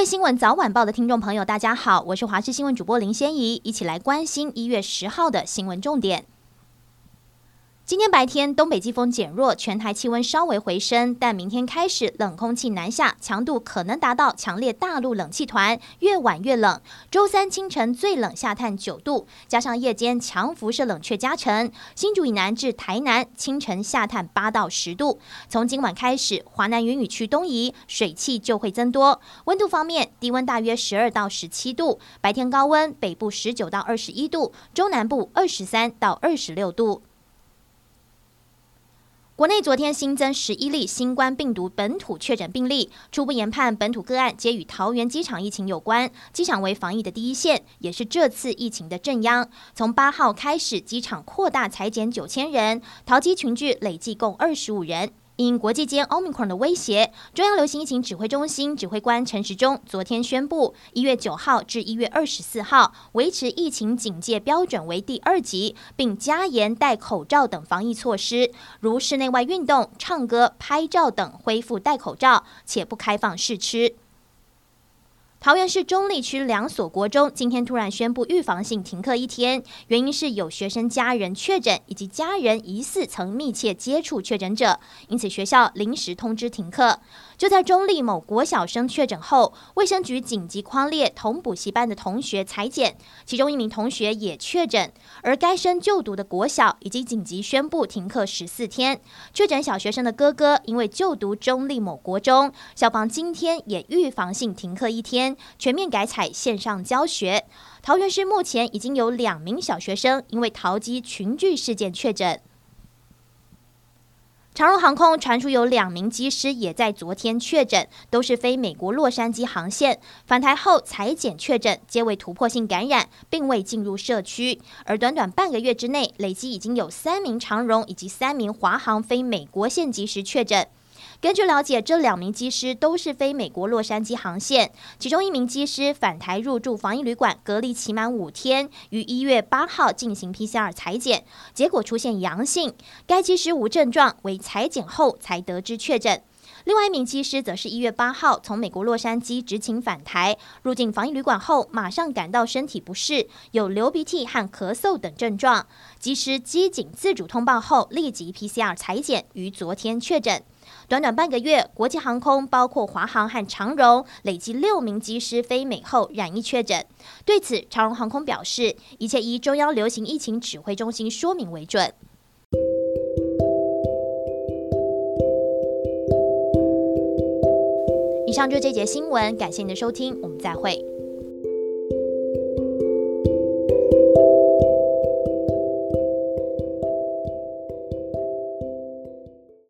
位新闻早晚报的听众朋友，大家好，我是华视新闻主播林仙怡，一起来关心一月十号的新闻重点。今天白天东北季风减弱，全台气温稍微回升，但明天开始冷空气南下，强度可能达到强烈大陆冷气团，越晚越冷。周三清晨最冷下探九度，加上夜间强辐射冷却加成，新竹以南至台南清晨下探八到十度。从今晚开始，华南云雨区东移，水汽就会增多。温度方面，低温大约十二到十七度，白天高温北部十九到二十一度，中南部二十三到二十六度。国内昨天新增十一例新冠病毒本土确诊病例，初步研判本土个案皆与桃园机场疫情有关。机场为防疫的第一线，也是这次疫情的正央。从八号开始，机场扩大裁减九千人，桃机群聚累计共二十五人。因国际间 Omicron 的威胁，中央流行疫情指挥中心指挥官陈时中昨天宣布，一月九号至一月二十四号维持疫情警戒标准为第二级，并加严戴口罩等防疫措施，如室内外运动、唱歌、拍照等恢复戴口罩，且不开放试吃。桃园市中坜区两所国中今天突然宣布预防性停课一天，原因是有学生家人确诊，以及家人疑似曾密切接触确诊者，因此学校临时通知停课。就在中坜某国小生确诊后，卫生局紧急匡列同补习班的同学采检，其中一名同学也确诊，而该生就读的国小已经紧急宣布停课十四天。确诊小学生的哥哥因为就读中坜某国中，校方今天也预防性停课一天，全面改采线上教学。桃园市目前已经有两名小学生因为桃机群聚事件确诊。长荣航空传出有两名机师也在昨天确诊，都是飞美国洛杉矶航线，返台后采检确诊，皆为突破性感染，并未进入社区。而短短半个月之内，累计已经有三名长荣以及三名华航飞美国线机师确诊。根据了解，这两名机师都是飞美国洛杉矶航线，其中一名机师返台入住防疫旅馆隔离期满五天，于一月八号进行 PCR 采检，结果出现阳性。该机师无症状，为采检后才得知确诊。另外一名机师则是一月八号从美国洛杉矶执勤返台，入境防疫旅馆后，马上感到身体不适，有流鼻涕和咳嗽等症状。机师机警自主通报后，立即 PCR 裁检，于昨天确诊。短短半个月，国际航空包括华航和长荣累计六名机师飞美后染疫确诊。对此，长荣航空表示，一切依中央流行疫情指挥中心说明为准。以上就这节新闻，感谢您的收听，我们再会。